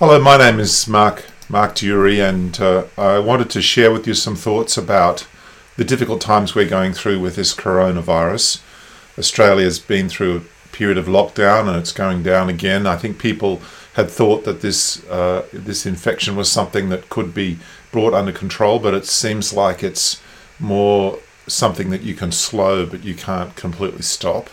Hello, my name is Mark Mark Durie, and uh, I wanted to share with you some thoughts about the difficult times we're going through with this coronavirus. Australia's been through a period of lockdown, and it's going down again. I think people had thought that this uh, this infection was something that could be brought under control, but it seems like it's more something that you can slow, but you can't completely stop.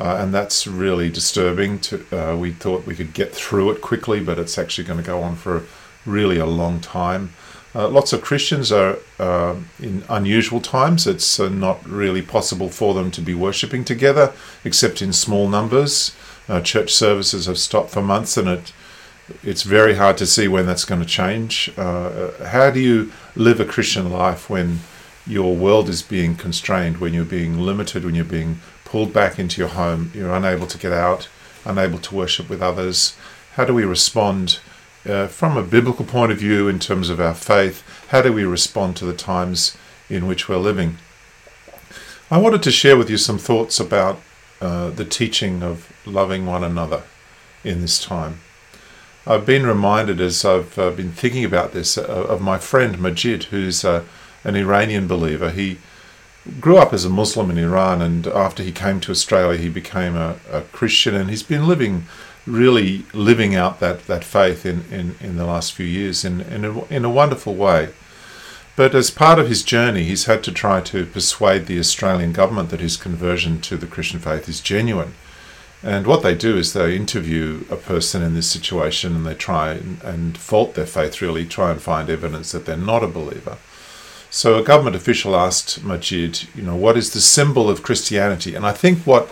Uh, and that's really disturbing. To uh, we thought we could get through it quickly, but it's actually going to go on for really a long time. Uh, lots of Christians are uh, in unusual times. It's uh, not really possible for them to be worshipping together, except in small numbers. Uh, church services have stopped for months, and it it's very hard to see when that's going to change. how do you live a Christian life when your world is being constrained, when you're being limited, when you're being pulled back into your home, you're unable to get out, unable to worship with others. How do we respond uh, from a biblical point of view in terms of our faith? How do we respond to the times in which we're living? I wanted to share with you some thoughts about uh, the teaching of loving one another in this time. I've been reminded as I've uh, been thinking about this uh, of my friend Majid, who's uh, an Iranian believer. He grew up as a Muslim in Iran, and after he came to Australia, he became a, a Christian, and he's been living, really living out that, that faith in, in, in the last few years in, in, a, in a wonderful way. But as part of his journey, he's had to try to persuade the Australian government that his conversion to the Christian faith is genuine. And what they do is they interview a person in this situation and they try and, and fault their faith, really, try and find evidence that they're not a believer. So a government official asked Majid, you know, what is the symbol of Christianity? And I think what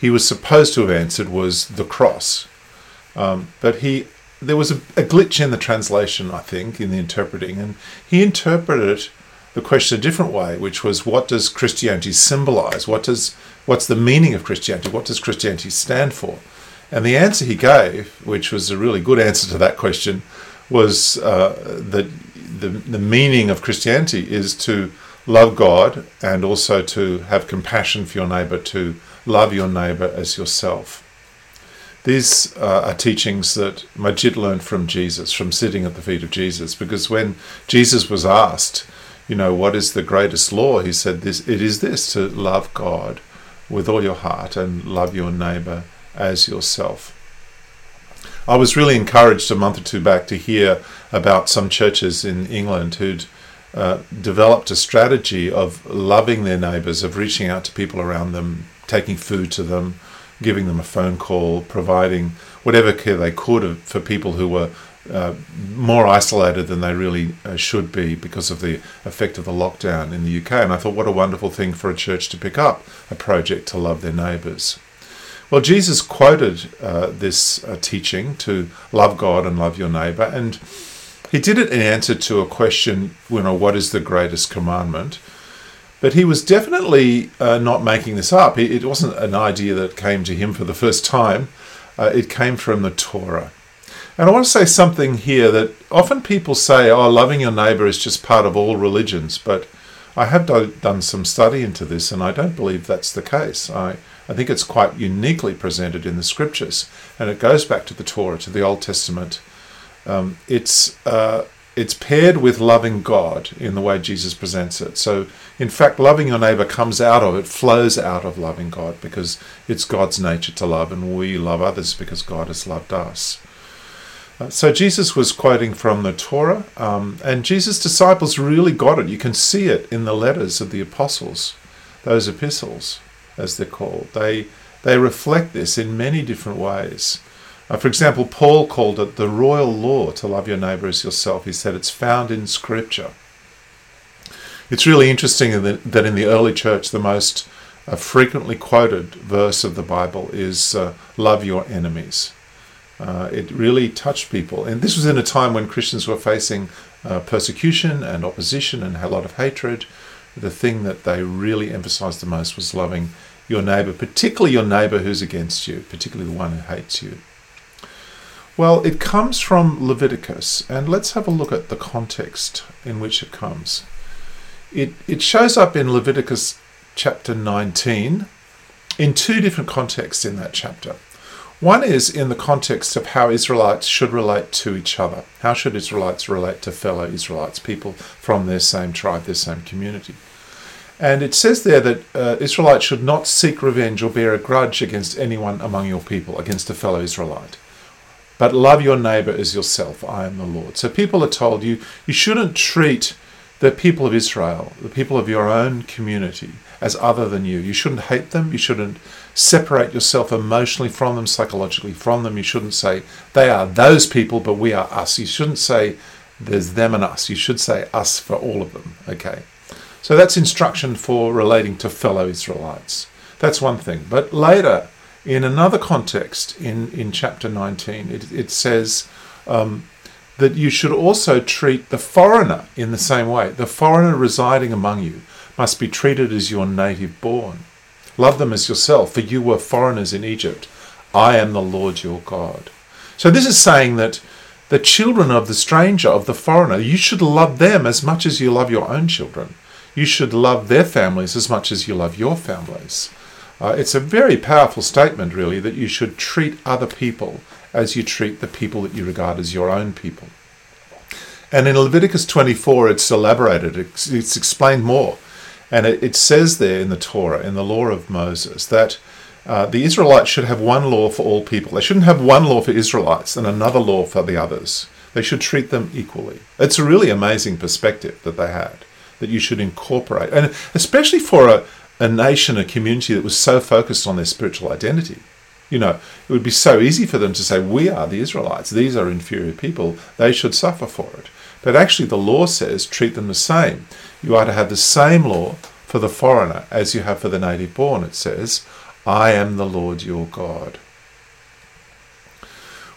he was supposed to have answered was the cross. Um, but he there was a, a, glitch in the translation, I think, in the interpreting, and he interpreted the question a different way, which was, what does Christianity symbolize? What does what's the meaning of Christianity? What does Christianity stand for? And the answer he gave, which was a really good answer to that question, was uh, that the, the meaning of Christianity is to love God and also to have compassion for your neighbor, to love your neighbor as yourself. These uh, are teachings that Majid learned from Jesus, from sitting at the feet of Jesus, because when Jesus was asked, you know, what is the greatest law? He said, this, it is this, to love God with all your heart and love your neighbor as yourself. I was really encouraged a month or two back to hear about some churches in England who'd uh, developed a strategy of loving their neighbours, of reaching out to people around them, taking food to them, giving them a phone call, providing whatever care they could for people who were uh, more isolated than they really uh, should be because of the effect of the lockdown in the UK. And I thought, what a wonderful thing for a church to pick up a project to love their neighbours. Well, Jesus quoted uh, this uh, teaching to love God and love your neighbor, and he did it in answer to a question, you know, what is the greatest commandment? But he was definitely uh, not making this up. It wasn't an idea that came to him for the first time. Uh, it came from the Torah. And I want to say something here that often people say, oh, loving your neighbor is just part of all religions. But I have do- done some study into this, and I don't believe that's the case. I I think it's quite uniquely presented in the scriptures, and it goes back to the Torah, to the Old Testament. Um, it's uh, it's paired with loving God in the way Jesus presents it. So, in fact, loving your neighbor comes out of it, flows out of loving God because it's God's nature to love, and we love others because God has loved us. Uh, so, Jesus was quoting from the Torah, um, and Jesus' disciples really got it. You can see it in the letters of the apostles, those epistles as they're called. They, they reflect this in many different ways. Uh, for example, Paul called it the royal law to love your neighbour as yourself. He said it's found in Scripture. It's really interesting that, that in the early church, the most uh, frequently quoted verse of the Bible is uh, love your enemies. Uh, it really touched people. And this was in a time when Christians were facing uh, persecution and opposition and a lot of hatred the thing that they really emphasized the most was loving your neighbor, particularly your neighbor who's against you, particularly the one who hates you. Well, it comes from Leviticus, and let's have a look at the context in which it comes. It, it shows up in Leviticus chapter 19 in two different contexts in that chapter. One is in the context of how Israelites should relate to each other. How should Israelites relate to fellow Israelites, people from their same tribe, their same community? And it says there that uh, Israelites should not seek revenge or bear a grudge against anyone among your people, against a fellow Israelite. But love your neighbor as yourself. I am the Lord. So people are told you, you shouldn't treat the people of Israel, the people of your own community, as other than you. You shouldn't hate them. You shouldn't separate yourself emotionally from them, psychologically from them. You shouldn't say they are those people, but we are us. You shouldn't say there's them and us. You should say us for all of them. Okay. So that's instruction for relating to fellow Israelites. That's one thing. But later, in another context, in, in chapter 19, it, it says um, that you should also treat the foreigner in the same way. The foreigner residing among you must be treated as your native born. Love them as yourself, for you were foreigners in Egypt. I am the Lord your God. So this is saying that the children of the stranger, of the foreigner, you should love them as much as you love your own children. You should love their families as much as you love your families. Uh, it's a very powerful statement, really, that you should treat other people as you treat the people that you regard as your own people. And in Leviticus 24, it's elaborated, it's, explained more. And it, it, says there in the Torah, in the law of Moses, that uh, the Israelites should have one law for all people. They shouldn't have one law for Israelites and another law for the others. They should treat them equally. It's a really amazing perspective that they had, that you should incorporate. And especially for a, a nation, a community that was so focused on their spiritual identity. You know, it would be so easy for them to say, We are the Israelites, these are inferior people, they should suffer for it. But actually, the law says treat them the same. You are to have the same law for the foreigner as you have for the native born. It says, I am the Lord your God.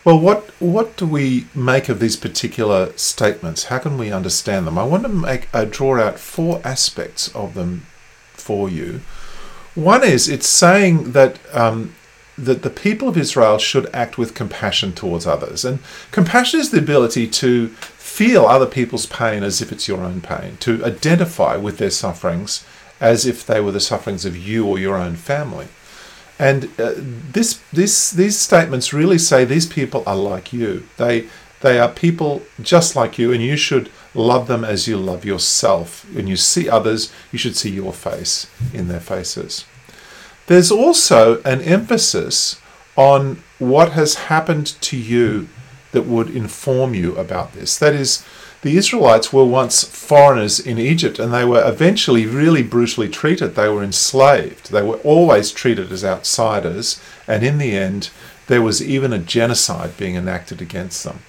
Well, what what do we make of these particular statements? How can we understand them? I want to make uh, draw out four aspects of them for you. One is it's saying that um, that the people of Israel should act with compassion towards others, and compassion is the ability to feel other people's pain as if it's your own pain, to identify with their sufferings as if they were the sufferings of you or your own family. And uh, this, this, these statements really say these people are like you. They, they are people just like you, and you should love them as you love yourself. When you see others, you should see your face in their faces. There's also an emphasis on what has happened to you that would inform you about this. That is, the Israelites were once foreigners in Egypt and they were eventually really brutally treated. They were enslaved. They were always treated as outsiders, and in the end, there was even a genocide being enacted against them.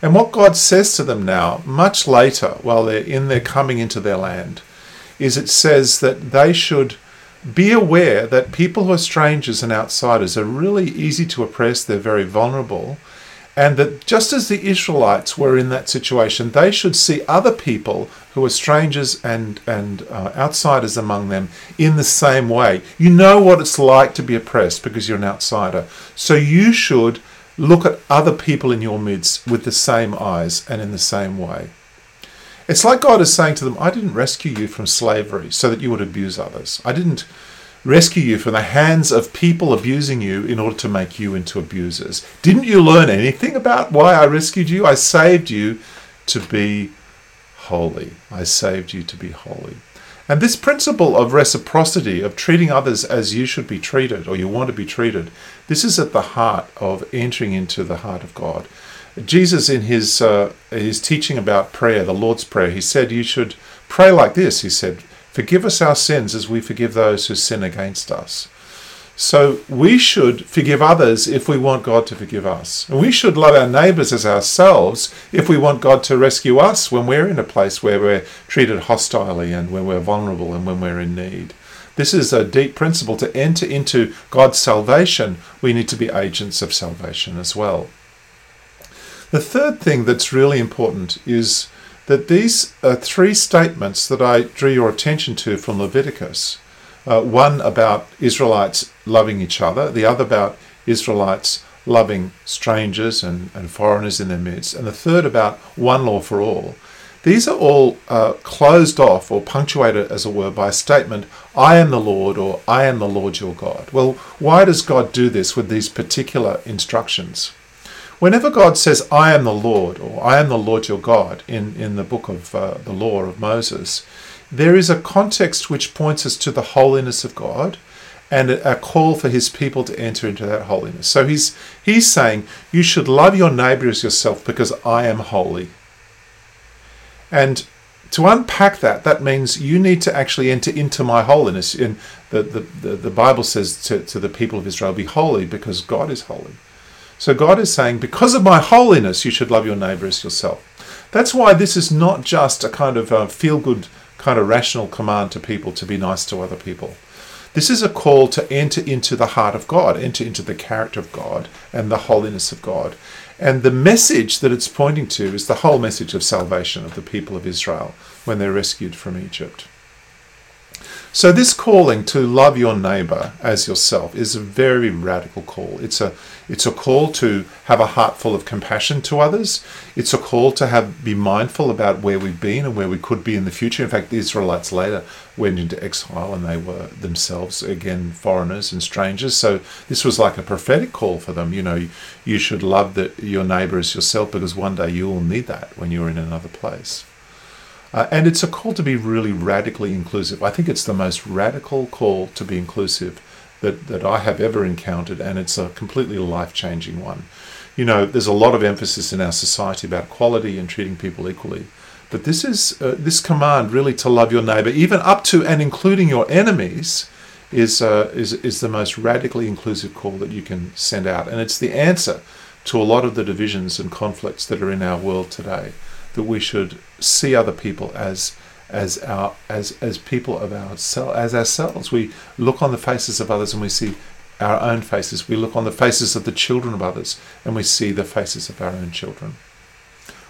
And what God says to them now, much later, while they're in their coming into their land, is it says that they should be aware that people who are strangers and outsiders are really easy to oppress, they're very vulnerable, and that just as the Israelites were in that situation, they should see other people who are strangers and, and uh, outsiders among them in the same way. You know what it's like to be oppressed because you're an outsider. So you should look at other people in your midst with the same eyes and in the same way. It's like God is saying to them, I didn't rescue you from slavery so that you would abuse others. I didn't rescue you from the hands of people abusing you in order to make you into abusers. Didn't you learn anything about why I rescued you? I saved you to be holy. I saved you to be holy. And this principle of reciprocity, of treating others as you should be treated or you want to be treated, this is at the heart of entering into the heart of God. Jesus, in his, uh, his teaching about prayer, the Lord's Prayer, he said, You should pray like this. He said, Forgive us our sins as we forgive those who sin against us. So we should forgive others if we want God to forgive us. And we should love our neighbours as ourselves if we want God to rescue us when we're in a place where we're treated hostilely and when we're vulnerable and when we're in need. This is a deep principle. To enter into God's salvation, we need to be agents of salvation as well. The third thing that's really important is that these are three statements that I drew your attention to from Leviticus uh, one about Israelites loving each other, the other about Israelites loving strangers and, and foreigners in their midst, and the third about one law for all. these are all uh, closed off or punctuated, as it were, by a statement, I am the Lord or I am the Lord your God. Well, why does God do this with these particular instructions? Whenever God says, I am the Lord or I am the Lord your God in, in the book of uh, the law of Moses, there is a context which points us to the holiness of God and a call for his people to enter into that holiness. So he's he's saying you should love your neighbor as yourself because I am holy. And to unpack that, that means you need to actually enter into my holiness. In the, the, the, the Bible says to, to the people of Israel, be holy because God is holy. So God is saying, because of my holiness, you should love your neighbor as yourself. That's why this is not just a kind of uh, feel good, kind of rational command to people to be nice to other people. This is a call to enter into the heart of God, enter into the character of God and the holiness of God. And the message that it's pointing to is the whole message of salvation of the people of Israel when they're rescued from Egypt. So, this calling to love your neighbor as yourself is a very radical call. It's a, it's a call to have a heart full of compassion to others. It's a call to have be mindful about where we've been and where we could be in the future. In fact, the Israelites later went into exile and they were themselves, again, foreigners and strangers. So, this was like a prophetic call for them. You know, you should love the, your neighbor as yourself because one day you will need that when you're in another place. Uh, and it's a call to be really radically inclusive. I think it's the most radical call to be inclusive that, that I have ever encountered, and it's a completely life changing one. You know, there's a lot of emphasis in our society about equality and treating people equally. But this is uh, this command really to love your neighbor, even up to and including your enemies, is uh, is is the most radically inclusive call that you can send out, and it's the answer to a lot of the divisions and conflicts that are in our world today that we should see other people as as our as as people of ourselves as ourselves. We look on the faces of others and we see our own faces. We look on the faces of the children of others and we see the faces of our own children.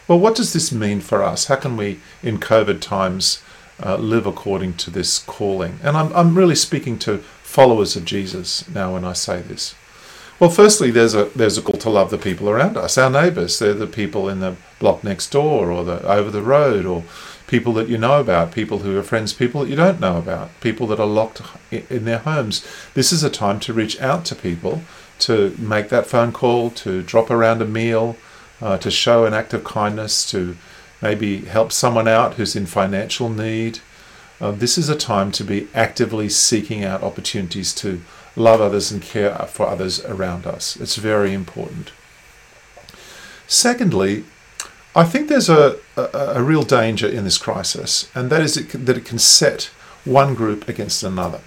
Well, what does this mean for us? How can we, in COVID times, uh, live according to this calling? And I'm, I'm really speaking to followers of Jesus now when I say this. Well, firstly, there's a there's a call to love the people around us, our neighbours. They're the people in the block next door, or the over the road, or people that you know about, people who are friends, people that you don't know about, people that are locked in their homes. This is a time to reach out to people, to make that phone call, to drop around a meal, uh, to show an act of kindness, to maybe help someone out who's in financial need. Uh, this is a time to be actively seeking out opportunities to love others and care for others around us. It's very important. Secondly, I think there's a, a, a real danger in this crisis, and that is it, that it can set one group against another.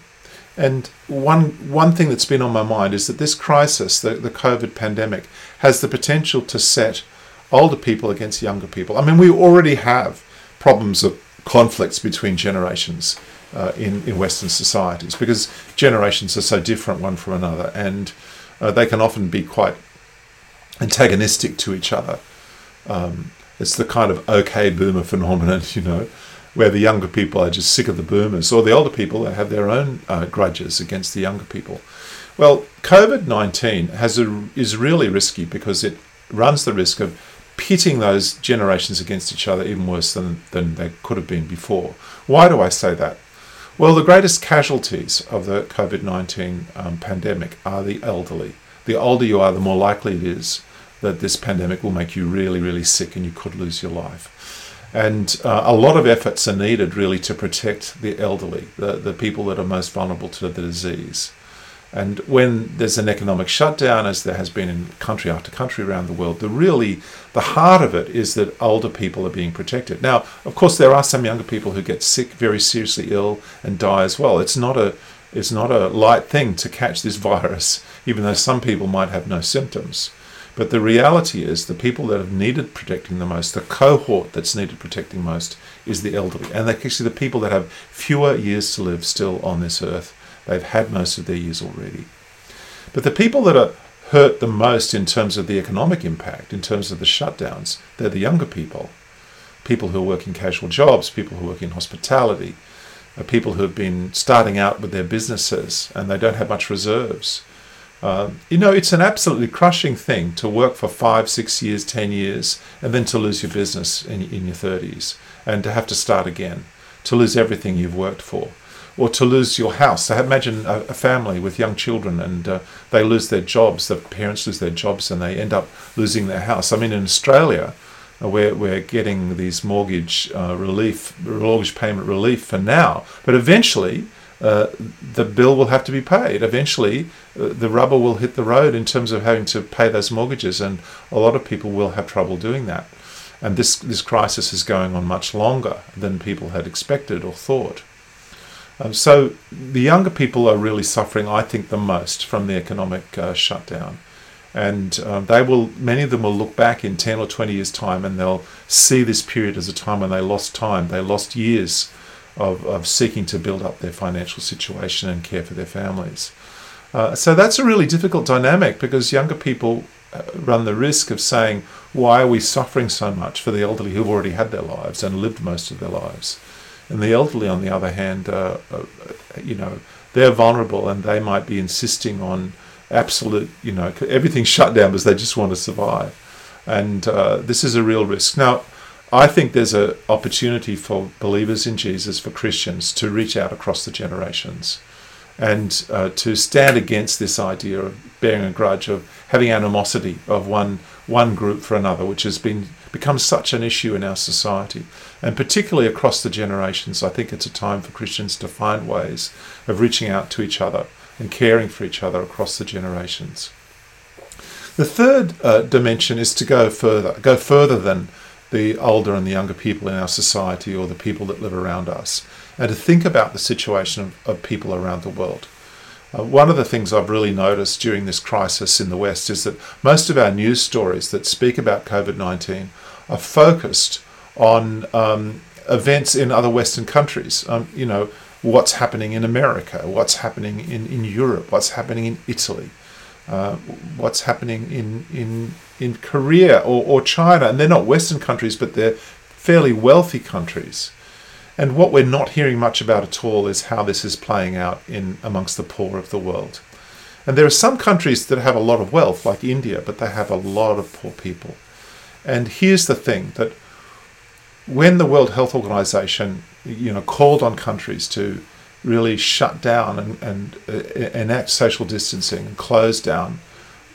And one one thing that's been on my mind is that this crisis, the, the COVID pandemic, has the potential to set older people against younger people. I mean, we already have problems of conflicts between generations uh, in, in Western societies because generations are so different one from another and uh, they can often be quite antagonistic to each other. Um, it's the kind of okay boomer phenomenon, you know, where the younger people are just sick of the boomers, or the older people have their own uh, grudges against the younger people. Well, COVID 19 is really risky because it runs the risk of pitting those generations against each other even worse than, than they could have been before. Why do I say that? Well, the greatest casualties of the COVID 19 um, pandemic are the elderly. The older you are, the more likely it is that this pandemic will make you really, really sick and you could lose your life. And uh, a lot of efforts are needed really to protect the elderly, the, the people that are most vulnerable to the disease. And when there's an economic shutdown, as there has been in country after country around the world, the really the heart of it is that older people are being protected. Now, of course, there are some younger people who get sick, very seriously ill, and die as well. It's not a it's not a light thing to catch this virus, even though some people might have no symptoms. But the reality is, the people that have needed protecting the most, the cohort that's needed protecting most, is the elderly, and actually the people that have fewer years to live still on this earth They've had most of their years already. But the people that are hurt the most in terms of the economic impact, in terms of the shutdowns, they're the younger people. People who work in casual jobs, people who work in hospitality, uh, people who have been starting out with their businesses and they don't have much reserves. Um, you know, it's an absolutely crushing thing to work for five, six years, ten years, and then to lose your business in, in your 30s and to have to start again, to lose everything you've worked for, or to lose your house. So imagine a, a family with young children and uh, they lose their jobs, the parents lose their jobs, and they end up losing their house. I mean, in Australia, uh, we're, we're getting these mortgage uh, relief, mortgage payment relief for now, but eventually uh, the bill will have to be paid. Eventually, uh, the rubber will hit the road in terms of having to pay those mortgages, and a lot of people will have trouble doing that. And this, this crisis is going on much longer than people had expected or thought. Um, so the younger people are really suffering, I think, the most from the economic uh, shutdown. And um, they will, many of them will look back in 10 or 20 years' time and they'll see this period as a time when they lost time, they lost years of, of seeking to build up their financial situation and care for their families. Uh, so that's a really difficult dynamic because younger people uh, run the risk of saying, why are we suffering so much for the elderly who've already had their lives and lived most of their lives? And the elderly, on the other hand, uh, uh, you know, they're vulnerable and they might be insisting on absolute, you know, everything shut down because they just want to survive. And uh, this is a real risk. Now, I think there's an opportunity for believers in Jesus, for Christians, to reach out across the generations and uh, to stand against this idea of bearing a grudge, of having animosity of one one group for another, which has been become such an issue in our society, and particularly across the generations. I think it's a time for Christians to find ways of reaching out to each other and caring for each other across the generations. The third uh, dimension is to go further, go further than the older and the younger people in our society or the people that live around us, and to think about the situation of, of people around the world. Uh, one of the things I've really noticed during this crisis in the West is that most of our news stories that speak about COVID 19 are focused on um, events in other Western countries. Um, you know, what's happening in America, what's happening in, in Europe, what's happening in Italy, uh, what's happening in, in in Korea or, or China, and they're not Western countries, but they're fairly wealthy countries. And what we're not hearing much about at all is how this is playing out in amongst the poor of the world. And there are some countries that have a lot of wealth, like India, but they have a lot of poor people. And here's the thing that when the World Health Organization, you know, called on countries to really shut down and, and uh, enact social distancing and close down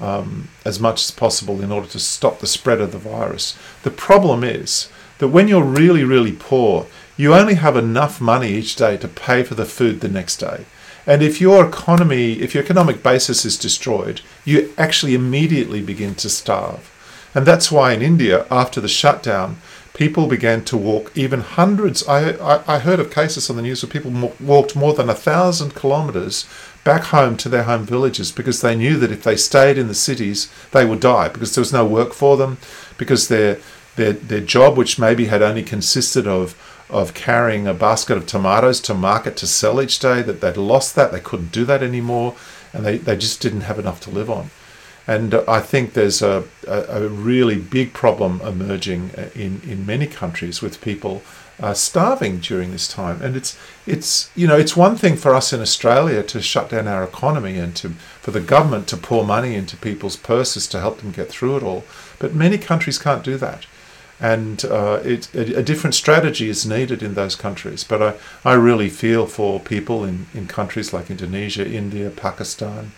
um, as much as possible in order to stop the spread of the virus. The problem is that when you're really, really poor, you only have enough money each day to pay for the food the next day. And if your economy, if your economic basis is destroyed, you actually immediately begin to starve. And that's why in India, after the shutdown, people began to walk even hundreds. I, I, I heard of cases on the news where people walked more than a thousand kilometres back home to their home villages because they knew that if they stayed in the cities, they would die because there was no work for them, because their their their job, which maybe had only consisted of of carrying a basket of tomatoes to market to sell each day, that they'd lost that, they couldn't do that anymore, and they, they just didn't have enough to live on. And I think there's a, a, a really big problem emerging in, in many countries with people uh, starving during this time. And it's it's you know it's one thing for us in Australia to shut down our economy and to for the government to pour money into people's purses to help them get through it all. But many countries can't do that. And uh, it, a, a, different strategy is needed in those countries. But I, I really feel for people in, in countries like Indonesia, India, Pakistan,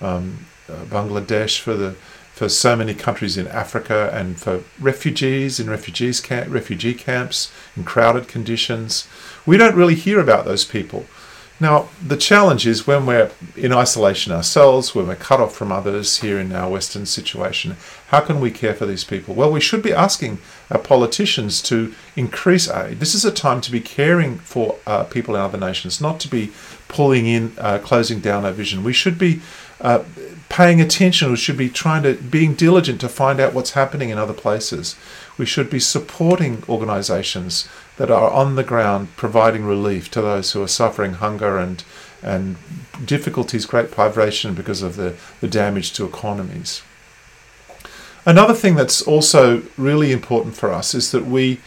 um, uh, Bangladesh, for the for so many countries in Africa and for refugees in refugees camp, refugee camps in crowded conditions. We don't really hear about those people. Now, the challenge is when we're in isolation ourselves, when we're cut off from others here in our Western situation, how can we care for these people? Well, we should be asking our politicians to increase aid. This is a time to be caring for uh, people in other nations, not to be pulling in, uh, closing down our vision. We should be uh, paying attention. We should be trying to, being diligent to find out what's happening in other places. We should be supporting organisations that are on the ground providing relief to those who are suffering hunger and and difficulties, great privation because of the, the damage to economies. Another thing that's also really important for us is that we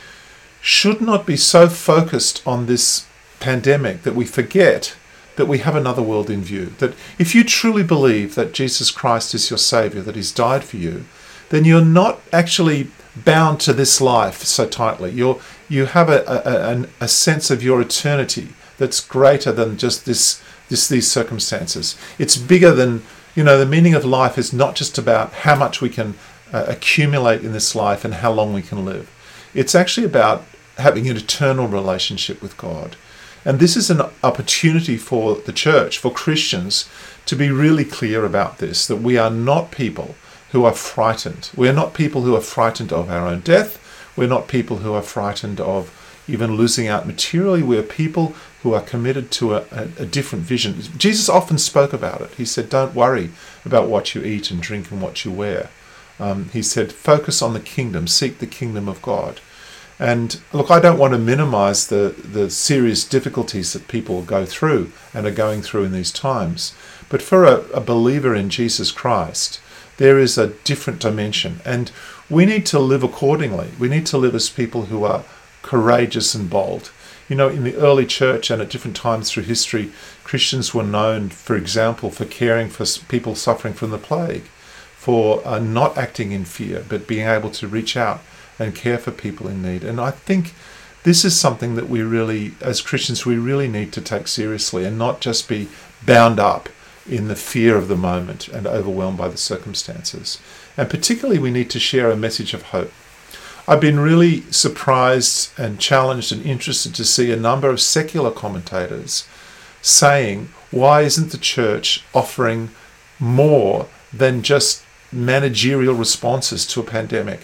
should not be so focused on this pandemic that we forget that we have another world in view. That if you truly believe that Jesus Christ is your Saviour, that He's died for you, then you're not actually bound to this life so tightly. You're, you have a, a, a sense of your eternity that's greater than just this, this these circumstances. It's bigger than you know. The meaning of life is not just about how much we can uh, accumulate in this life and how long we can live. It's actually about having an eternal relationship with God. And this is an opportunity for the church, for Christians, to be really clear about this that we are not people who are frightened. We're not people who are frightened of our own death. We're not people who are frightened of even losing out materially. We're people who are committed to a, a, a, different vision. Jesus often spoke about it. He said, Don't worry about what you eat and drink and what you wear. Um, he said, Focus on the kingdom, seek the kingdom of God. And look, I don't want to minimize the, the serious difficulties that people go through and are going through in these times. But for a, a believer in Jesus Christ, there is a different dimension. And we need to live accordingly. We need to live as people who are courageous and bold. You know, in the early church and at different times through history, Christians were known, for example, for caring for people suffering from the plague, for uh, not acting in fear, but being able to reach out and care for people in need. And I think this is something that we really, as Christians, we really need to take seriously and not just be bound up in the fear of the moment and overwhelmed by the circumstances. And particularly, we need to share a message of hope. I've been really surprised and challenged and interested to see a number of secular commentators saying, why isn't the church offering more than just managerial responses to a pandemic?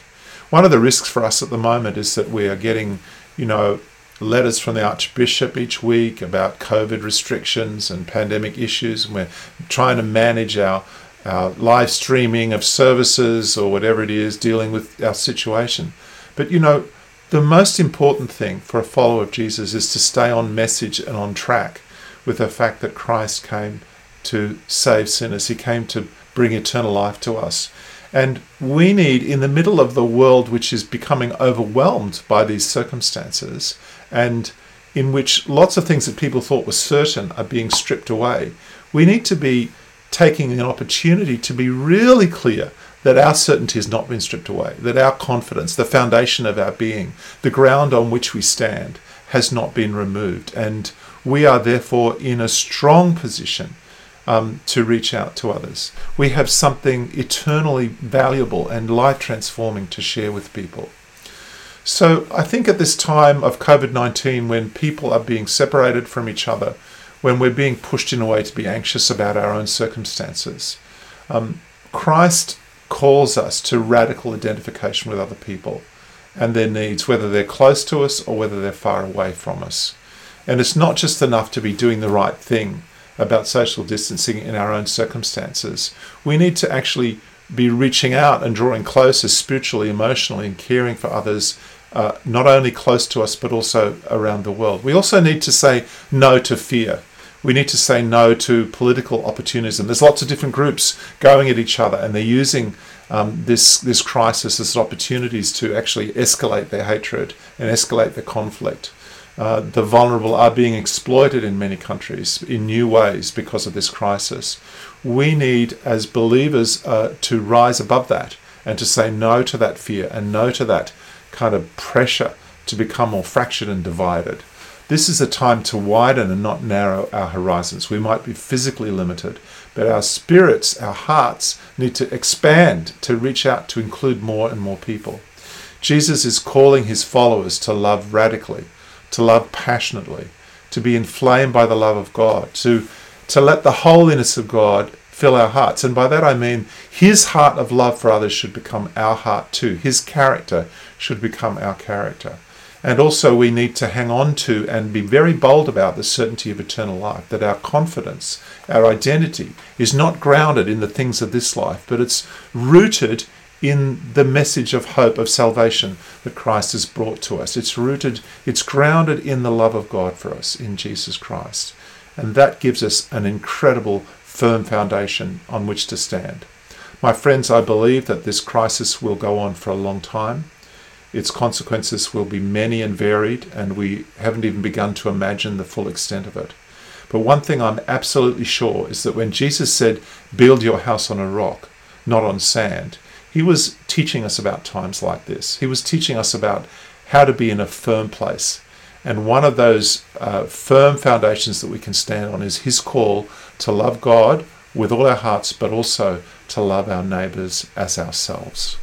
One of the risks for us at the moment is that we are getting, you know, letters from the Archbishop each week about COVID restrictions and pandemic issues, and we're trying to manage our, our live streaming of services or whatever it is, dealing with our situation. But you know, the most important thing for a follower of Jesus is to stay on message and on track with the fact that Christ came to save sinners. He came to bring eternal life to us. And we need, in the middle of the world which is becoming overwhelmed by these circumstances, and in which lots of things that people thought were certain are being stripped away, we need to be taking an opportunity to be really clear that our certainty has not been stripped away, that our confidence, the foundation of our being, the ground on which we stand, has not been removed. And we are therefore in a strong position um, to reach out to others. We have something eternally valuable and life transforming to share with people. So I think at this time of COVID 19, when people are being separated from each other, when we're being pushed in a way to be anxious about our own circumstances, um, Christ calls us to radical identification with other people and their needs, whether they're close to us or whether they're far away from us. And it's not just enough to be doing the right thing about social distancing in our own circumstances. We need to actually be reaching out and drawing closer spiritually, emotionally, and caring for others, uh, not only close to us, but also around the world. We also need to say no to fear. We need to say no to political opportunism. There's lots of different groups going at each other, and they're using um, this this crisis as opportunities to actually escalate their hatred and escalate the conflict. Uh, the vulnerable are being exploited in many countries in new ways because of this crisis. We need, as believers, uh, to rise above that and to say no to that fear and no to that kind of pressure to become more fractured and divided. This is a time to widen and not narrow our horizons. We might be physically limited, but our spirits, our hearts need to expand to reach out to include more and more people. Jesus is calling his followers to love radically to love passionately, to be inflamed by the love of God, to, to let the holiness of God fill our hearts. And by that I mean his heart of love for others should become our heart too. His character should become our character. And also, we need to hang on to and be very bold about the certainty of eternal life, that our confidence, our identity, is not grounded in the things of this life, but it's rooted in the message of hope of salvation that Christ has brought to us. It's rooted, it's grounded in the love of God for us in Jesus Christ. And that gives us an incredible firm foundation on which to stand. My friends, I believe that this crisis will go on for a long time. Its consequences will be many and varied, and we haven't even begun to imagine the full extent of it. But one thing I'm absolutely sure is that when Jesus said, Build your house on a rock, not on sand, he was teaching us about times like this. He was teaching us about how to be in a firm place. And one of those uh, firm foundations that we can stand on is his call to love God with all our hearts, but also to love our neighbours as ourselves.